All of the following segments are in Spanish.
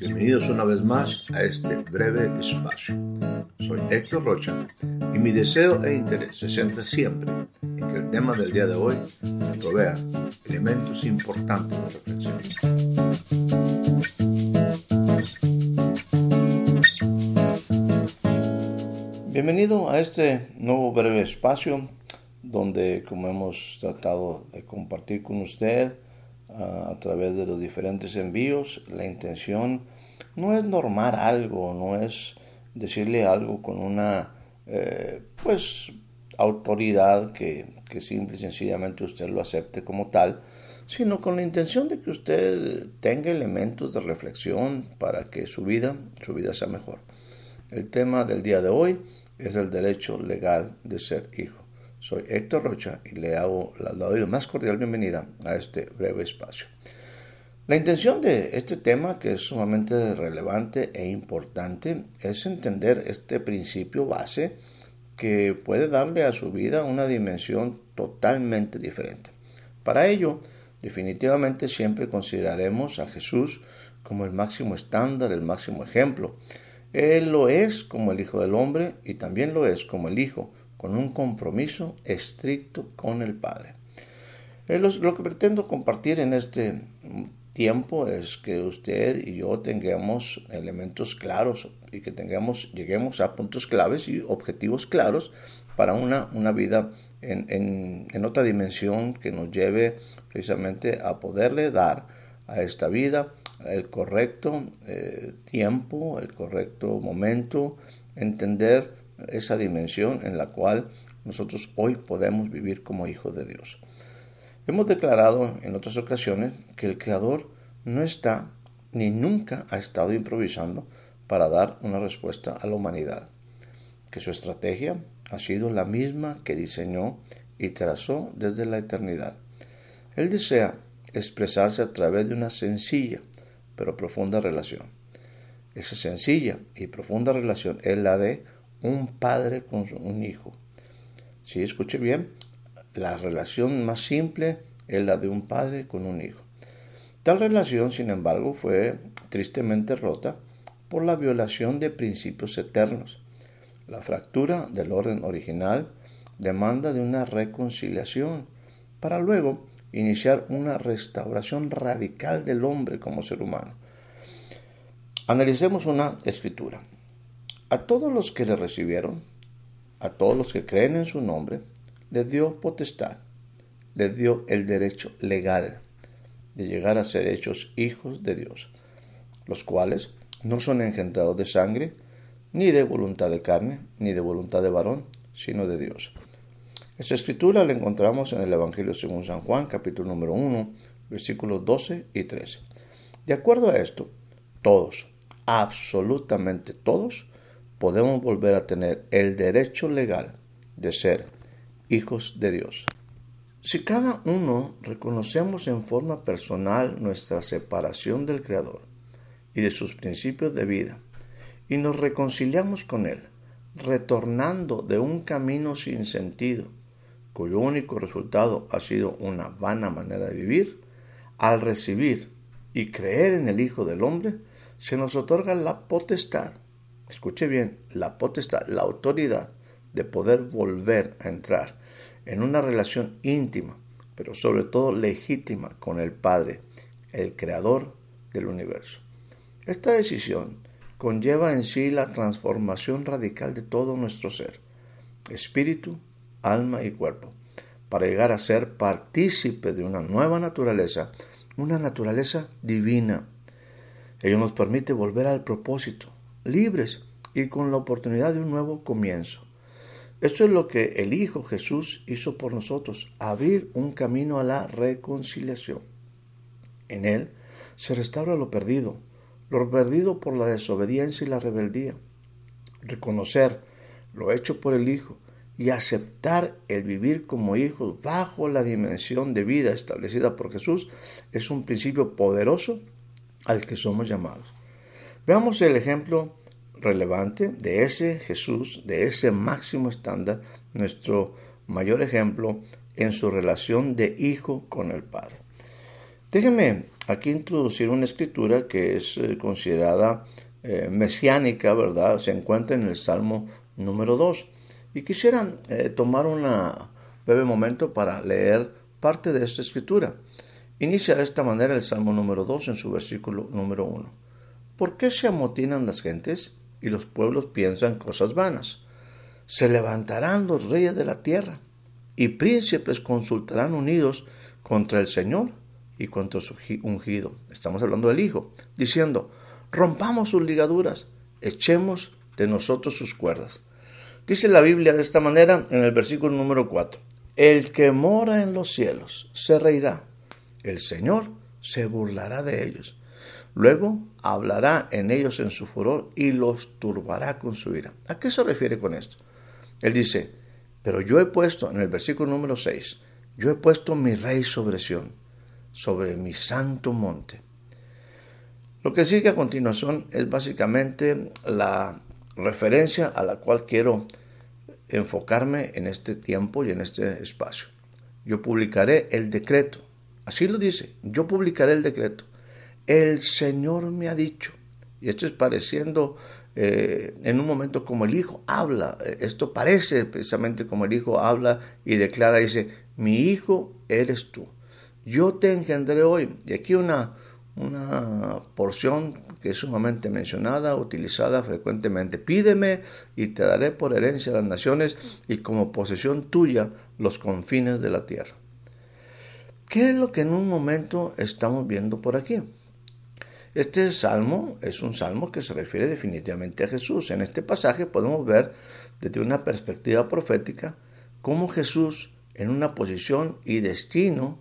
Bienvenidos una vez más a este breve espacio. Soy Héctor Rocha y mi deseo e interés se centra siempre en que el tema del día de hoy me provea elementos importantes de reflexión. Bienvenido a este nuevo breve espacio donde, como hemos tratado de compartir con usted a través de los diferentes envíos, la intención no es normar algo, no es decirle algo con una eh, pues autoridad que, que simple y sencillamente usted lo acepte como tal, sino con la intención de que usted tenga elementos de reflexión para que su vida, su vida sea mejor. El tema del día de hoy es el derecho legal de ser hijo. Soy Héctor Rocha y le hago la, la más cordial bienvenida a este breve espacio. La intención de este tema, que es sumamente relevante e importante, es entender este principio base que puede darle a su vida una dimensión totalmente diferente. Para ello, definitivamente siempre consideraremos a Jesús como el máximo estándar, el máximo ejemplo. Él lo es como el Hijo del Hombre y también lo es como el Hijo, con un compromiso estricto con el Padre. Lo que pretendo compartir en este tiempo es que usted y yo tengamos elementos claros y que tengamos, lleguemos a puntos claves y objetivos claros para una, una vida en, en, otra dimensión que nos lleve precisamente a poderle dar a esta vida el correcto eh, tiempo, el correcto momento, entender esa dimensión en la cual nosotros hoy podemos vivir como hijos de Dios. Hemos declarado en otras ocasiones que el Creador no está ni nunca ha estado improvisando para dar una respuesta a la humanidad, que su estrategia ha sido la misma que diseñó y trazó desde la eternidad. Él desea expresarse a través de una sencilla pero profunda relación. Esa sencilla y profunda relación es la de un padre con un hijo. Si escuche bien, la relación más simple es la de un padre con un hijo. Tal relación, sin embargo, fue tristemente rota por la violación de principios eternos. La fractura del orden original demanda de una reconciliación para luego iniciar una restauración radical del hombre como ser humano. Analicemos una escritura. A todos los que le recibieron, a todos los que creen en su nombre, le dio potestad le dio el derecho legal de llegar a ser hechos hijos de Dios, los cuales no son engendrados de sangre, ni de voluntad de carne, ni de voluntad de varón, sino de Dios. Esta escritura la encontramos en el Evangelio según San Juan, capítulo número 1, versículos 12 y 13. De acuerdo a esto, todos, absolutamente todos, podemos volver a tener el derecho legal de ser hijos de Dios. Si cada uno reconocemos en forma personal nuestra separación del Creador y de sus principios de vida, y nos reconciliamos con Él, retornando de un camino sin sentido, cuyo único resultado ha sido una vana manera de vivir, al recibir y creer en el Hijo del Hombre, se nos otorga la potestad, escuche bien, la potestad, la autoridad de poder volver a entrar en una relación íntima, pero sobre todo legítima con el Padre, el Creador del universo. Esta decisión conlleva en sí la transformación radical de todo nuestro ser, espíritu, alma y cuerpo, para llegar a ser partícipe de una nueva naturaleza, una naturaleza divina. Ello nos permite volver al propósito, libres y con la oportunidad de un nuevo comienzo. Esto es lo que el Hijo Jesús hizo por nosotros, abrir un camino a la reconciliación. En Él se restaura lo perdido, lo perdido por la desobediencia y la rebeldía. Reconocer lo hecho por el Hijo y aceptar el vivir como hijos bajo la dimensión de vida establecida por Jesús es un principio poderoso al que somos llamados. Veamos el ejemplo relevante de ese Jesús, de ese máximo estándar, nuestro mayor ejemplo en su relación de hijo con el Padre. Déjenme aquí introducir una escritura que es eh, considerada eh, mesiánica, ¿verdad? Se encuentra en el Salmo número 2. Y quisiera eh, tomar un breve momento para leer parte de esta escritura. Inicia de esta manera el Salmo número 2 en su versículo número 1. ¿Por qué se amotinan las gentes y los pueblos piensan cosas vanas? Se levantarán los reyes de la tierra y príncipes consultarán unidos contra el Señor y contra su ungido. Estamos hablando del Hijo, diciendo, rompamos sus ligaduras, echemos de nosotros sus cuerdas. Dice la Biblia de esta manera en el versículo número 4, el que mora en los cielos se reirá, el Señor se burlará de ellos. Luego hablará en ellos en su furor y los turbará con su ira. ¿A qué se refiere con esto? Él dice, pero yo he puesto, en el versículo número 6, yo he puesto mi rey sobre Sión, sobre mi santo monte. Lo que sigue a continuación es básicamente la referencia a la cual quiero enfocarme en este tiempo y en este espacio. Yo publicaré el decreto. Así lo dice, yo publicaré el decreto. El Señor me ha dicho. Y esto es pareciendo eh, en un momento como el Hijo habla. Esto parece precisamente como el Hijo habla y declara, dice, mi Hijo eres tú. Yo te engendré hoy. Y aquí una, una porción que es sumamente mencionada, utilizada frecuentemente. Pídeme y te daré por herencia las naciones y como posesión tuya los confines de la tierra. ¿Qué es lo que en un momento estamos viendo por aquí? Este salmo es un salmo que se refiere definitivamente a Jesús. En este pasaje podemos ver desde una perspectiva profética cómo Jesús en una posición y destino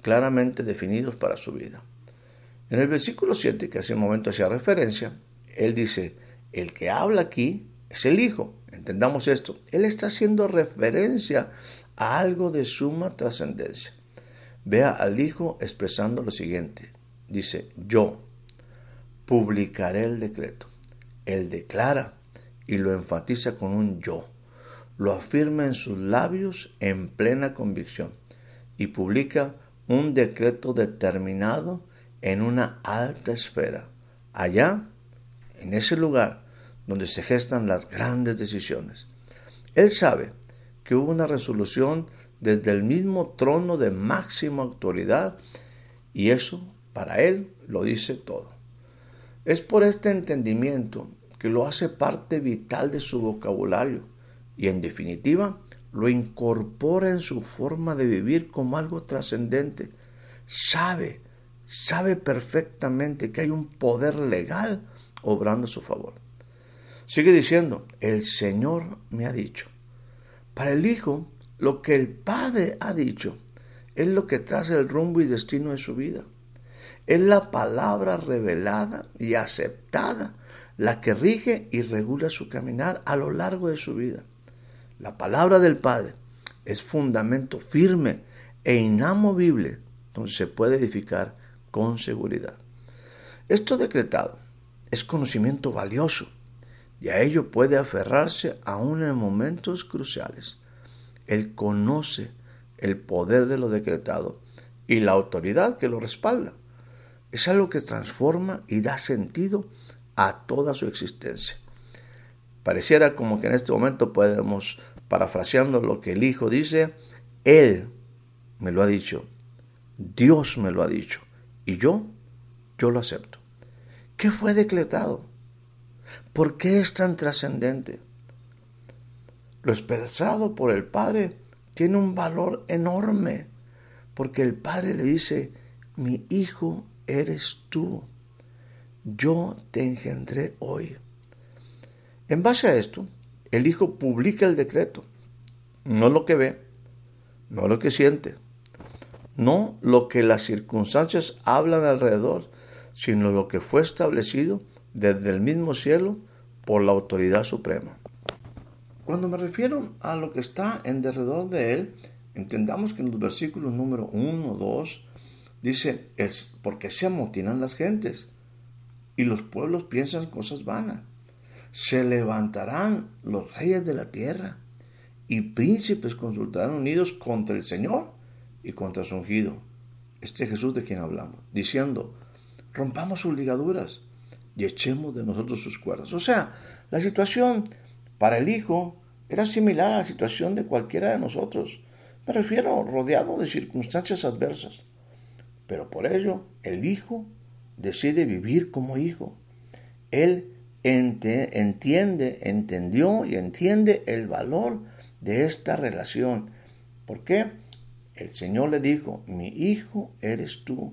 claramente definidos para su vida. En el versículo 7, que hace un momento hacía referencia, él dice, el que habla aquí es el Hijo. Entendamos esto. Él está haciendo referencia a algo de suma trascendencia. Vea al Hijo expresando lo siguiente. Dice, yo publicaré el decreto. Él declara y lo enfatiza con un yo. Lo afirma en sus labios en plena convicción y publica un decreto determinado en una alta esfera, allá, en ese lugar donde se gestan las grandes decisiones. Él sabe que hubo una resolución desde el mismo trono de máxima autoridad y eso para él lo dice todo. Es por este entendimiento que lo hace parte vital de su vocabulario y en definitiva lo incorpora en su forma de vivir como algo trascendente. Sabe sabe perfectamente que hay un poder legal obrando a su favor. Sigue diciendo, el Señor me ha dicho. Para el Hijo, lo que el Padre ha dicho es lo que traza el rumbo y destino de su vida. Es la palabra revelada y aceptada la que rige y regula su caminar a lo largo de su vida. La palabra del Padre es fundamento firme e inamovible donde se puede edificar con seguridad. Esto decretado es conocimiento valioso y a ello puede aferrarse aún en momentos cruciales. Él conoce el poder de lo decretado y la autoridad que lo respalda. Es algo que transforma y da sentido a toda su existencia. Pareciera como que en este momento podemos, parafraseando lo que el Hijo dice, Él me lo ha dicho, Dios me lo ha dicho. Y yo, yo lo acepto. ¿Qué fue decretado? ¿Por qué es tan trascendente? Lo expresado por el Padre tiene un valor enorme, porque el Padre le dice, mi hijo eres tú, yo te engendré hoy. En base a esto, el Hijo publica el decreto, no lo que ve, no lo que siente, no lo que las circunstancias hablan alrededor, sino lo que fue establecido desde el mismo cielo por la autoridad suprema. Cuando me refiero a lo que está en derredor de él, entendamos que en los versículos número 1, 2, dice, es porque se amotinan las gentes y los pueblos piensan cosas vanas. Se levantarán los reyes de la tierra y príncipes consultarán unidos contra el Señor y contra su ungido. este Jesús de quien hablamos, diciendo, rompamos sus ligaduras y echemos de nosotros sus cuerdas. O sea, la situación para el Hijo era similar a la situación de cualquiera de nosotros. Me refiero rodeado de circunstancias adversas. Pero por ello, el Hijo decide vivir como Hijo. Él entiende, entendió y entiende el valor de esta relación. ¿Por qué? El Señor le dijo, mi hijo eres tú,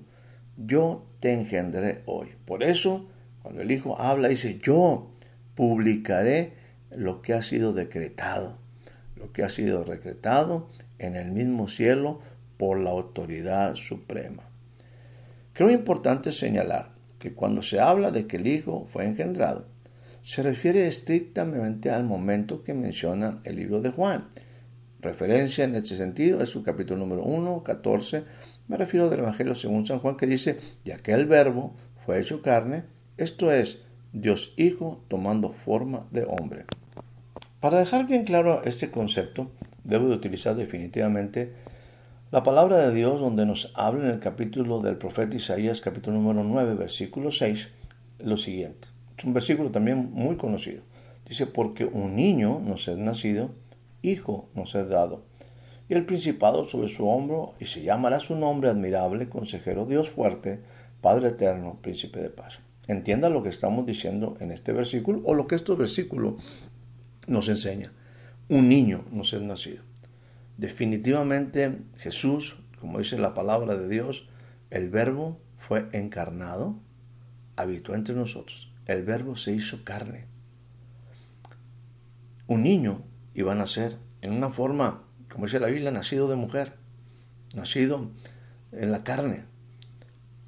yo te engendré hoy. Por eso, cuando el Hijo habla, dice, yo publicaré lo que ha sido decretado, lo que ha sido decretado en el mismo cielo por la autoridad suprema. Creo importante señalar que cuando se habla de que el Hijo fue engendrado, se refiere estrictamente al momento que menciona el libro de Juan. Referencia en este sentido es su capítulo número 1, 14. Me refiero del Evangelio según San Juan que dice, ya que el verbo fue hecho carne, esto es, Dios Hijo tomando forma de hombre. Para dejar bien claro este concepto, debo de utilizar definitivamente la palabra de Dios donde nos habla en el capítulo del profeta Isaías, capítulo número 9, versículo 6, lo siguiente. Es un versículo también muy conocido. Dice, porque un niño nos es nacido, hijo nos es dado, y el principado sobre su hombro, y se llamará su nombre admirable, consejero, Dios fuerte, Padre eterno, príncipe de paz. Entienda lo que estamos diciendo en este versículo o lo que este versículo nos enseña. Un niño nos es nacido. Definitivamente Jesús, como dice la palabra de Dios, el verbo fue encarnado, habitó entre nosotros el verbo se hizo carne. Un niño iba a nacer en una forma, como dice la Biblia, nacido de mujer, nacido en la carne.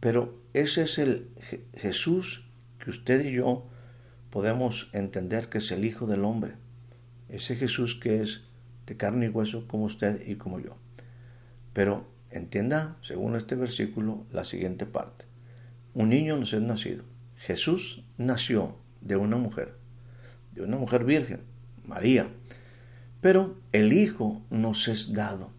Pero ese es el Jesús que usted y yo podemos entender que es el Hijo del Hombre. Ese Jesús que es de carne y hueso como usted y como yo. Pero entienda, según este versículo, la siguiente parte. Un niño nos es nacido. Jesús nació de una mujer, de una mujer virgen, María, pero el Hijo nos es dado.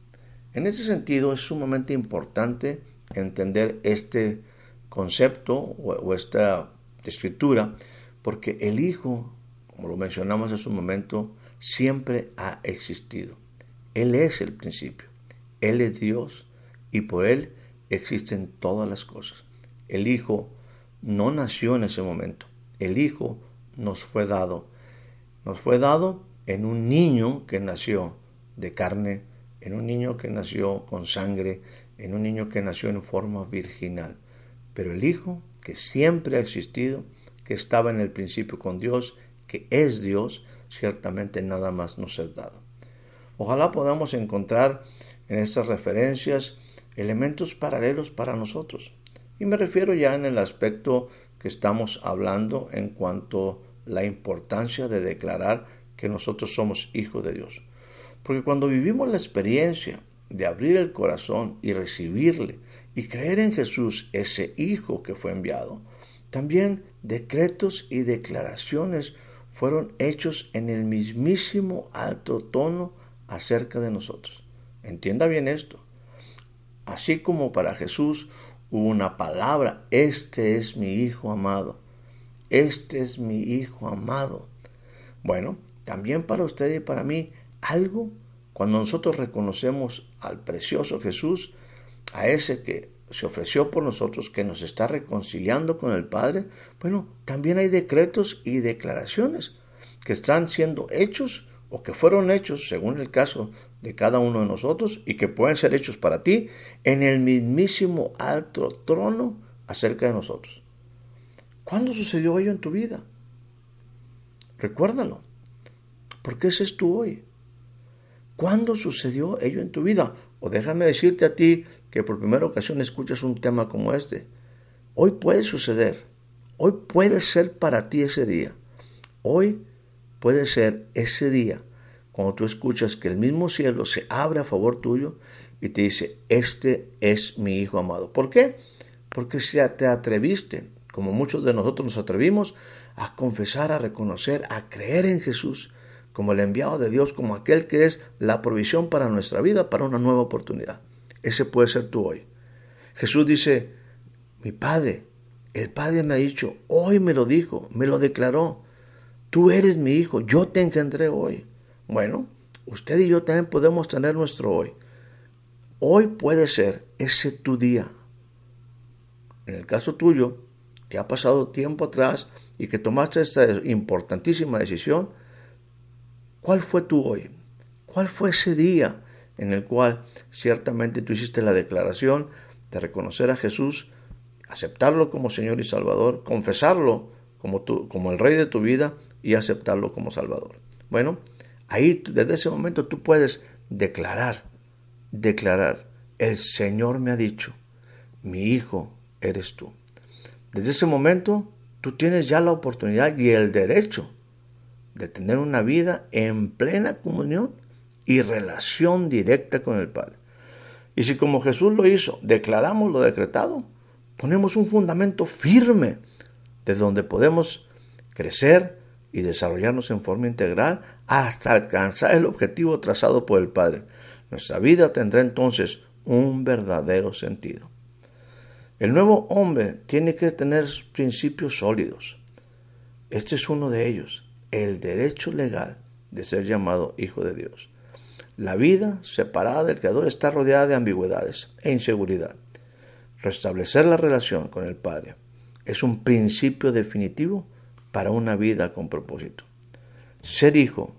En ese sentido es sumamente importante entender este concepto o, esta escritura, porque el Hijo, como lo mencionamos hace un momento, siempre ha existido. Él es el principio, Él es Dios y por Él existen todas las cosas. El Hijo no nació en ese momento. El Hijo nos fue dado. Nos fue dado en un niño que nació de carne, en un niño que nació con sangre, en un niño que nació en forma virginal. Pero el Hijo, que siempre ha existido, que estaba en el principio con Dios, que es Dios, ciertamente nada más nos es dado. Ojalá podamos encontrar en estas referencias elementos paralelos para nosotros. Y me refiero ya en el aspecto que estamos hablando en cuanto a la importancia de declarar que nosotros somos hijos de Dios. Porque cuando vivimos la experiencia de abrir el corazón y recibirle y creer en Jesús, ese Hijo que fue enviado, también decretos y declaraciones fueron hechos en el mismísimo alto tono acerca de nosotros. Entienda bien esto. Así como para Jesús una palabra, este es mi Hijo amado, este es mi Hijo amado. Bueno, también para usted y para mí, algo, cuando nosotros reconocemos al precioso Jesús, a ese que se ofreció por nosotros, que nos está reconciliando con el Padre, bueno, también hay decretos y declaraciones que están siendo hechos o que fueron hechos, según el caso de cada uno de nosotros y que pueden ser hechos para ti en el mismísimo alto trono acerca de nosotros. ¿Cuándo sucedió ello en tu vida? Recuérdalo. ¿Por qué es tú hoy? ¿Cuándo sucedió ello en tu vida? O déjame decirte a ti que por primera ocasión escuchas un tema como este. Hoy puede suceder. Hoy puede ser para ti ese día. Hoy puede ser ese día cuando tú escuchas que el mismo cielo se abre a favor tuyo y te dice, este es mi Hijo amado. ¿Por qué? Porque si te atreviste, como muchos de nosotros nos atrevimos, a confesar, a reconocer, a creer en Jesús como el enviado de Dios, como aquel que es la provisión para nuestra vida, para una nueva oportunidad. Ese puede ser tú hoy. Jesús dice, mi Padre, el Padre me ha dicho, hoy me lo dijo, me lo declaró, tú eres mi hijo, yo te engendré hoy. Bueno, usted y yo también podemos tener nuestro hoy. Hoy puede ser ese tu día. En el caso tuyo, que ha pasado tiempo atrás y que tomaste esta importantísima decisión, ¿cuál fue tu hoy? ¿Cuál fue ese día en el cual ciertamente tú hiciste la declaración de reconocer a Jesús, aceptarlo como Señor y Salvador, confesarlo como, como el Rey de tu vida y aceptarlo como Salvador? Bueno, ahí desde ese momento tú puedes declarar declarar, el Señor me ha dicho, mi hijo eres tú. Desde ese momento tú tienes ya la oportunidad y el derecho de tener una vida en plena comunión y relación directa con el Padre. Y si como Jesús lo hizo, declaramos lo decretado, ponemos un fundamento firme de donde podemos crecer y desarrollarnos en forma integral hasta alcanzar el objetivo trazado por el Padre, nuestra vida tendrá entonces un verdadero sentido. El nuevo hombre tiene que tener principios sólidos. Este es uno de ellos, el derecho legal de ser llamado hijo de Dios. La vida separada del Creador está rodeada de ambigüedades e inseguridad. Restablecer la relación con el Padre es un principio definitivo para una vida con propósito. Ser hijo,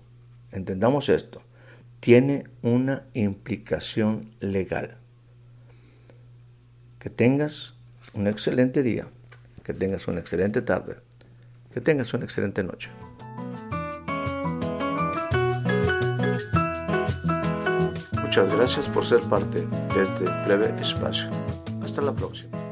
entendamos esto, tiene una implicación legal. Que tengas un excelente día, que tengas una excelente tarde, que tengas una excelente noche. Muchas gracias por ser parte de este breve espacio. Hasta la próxima.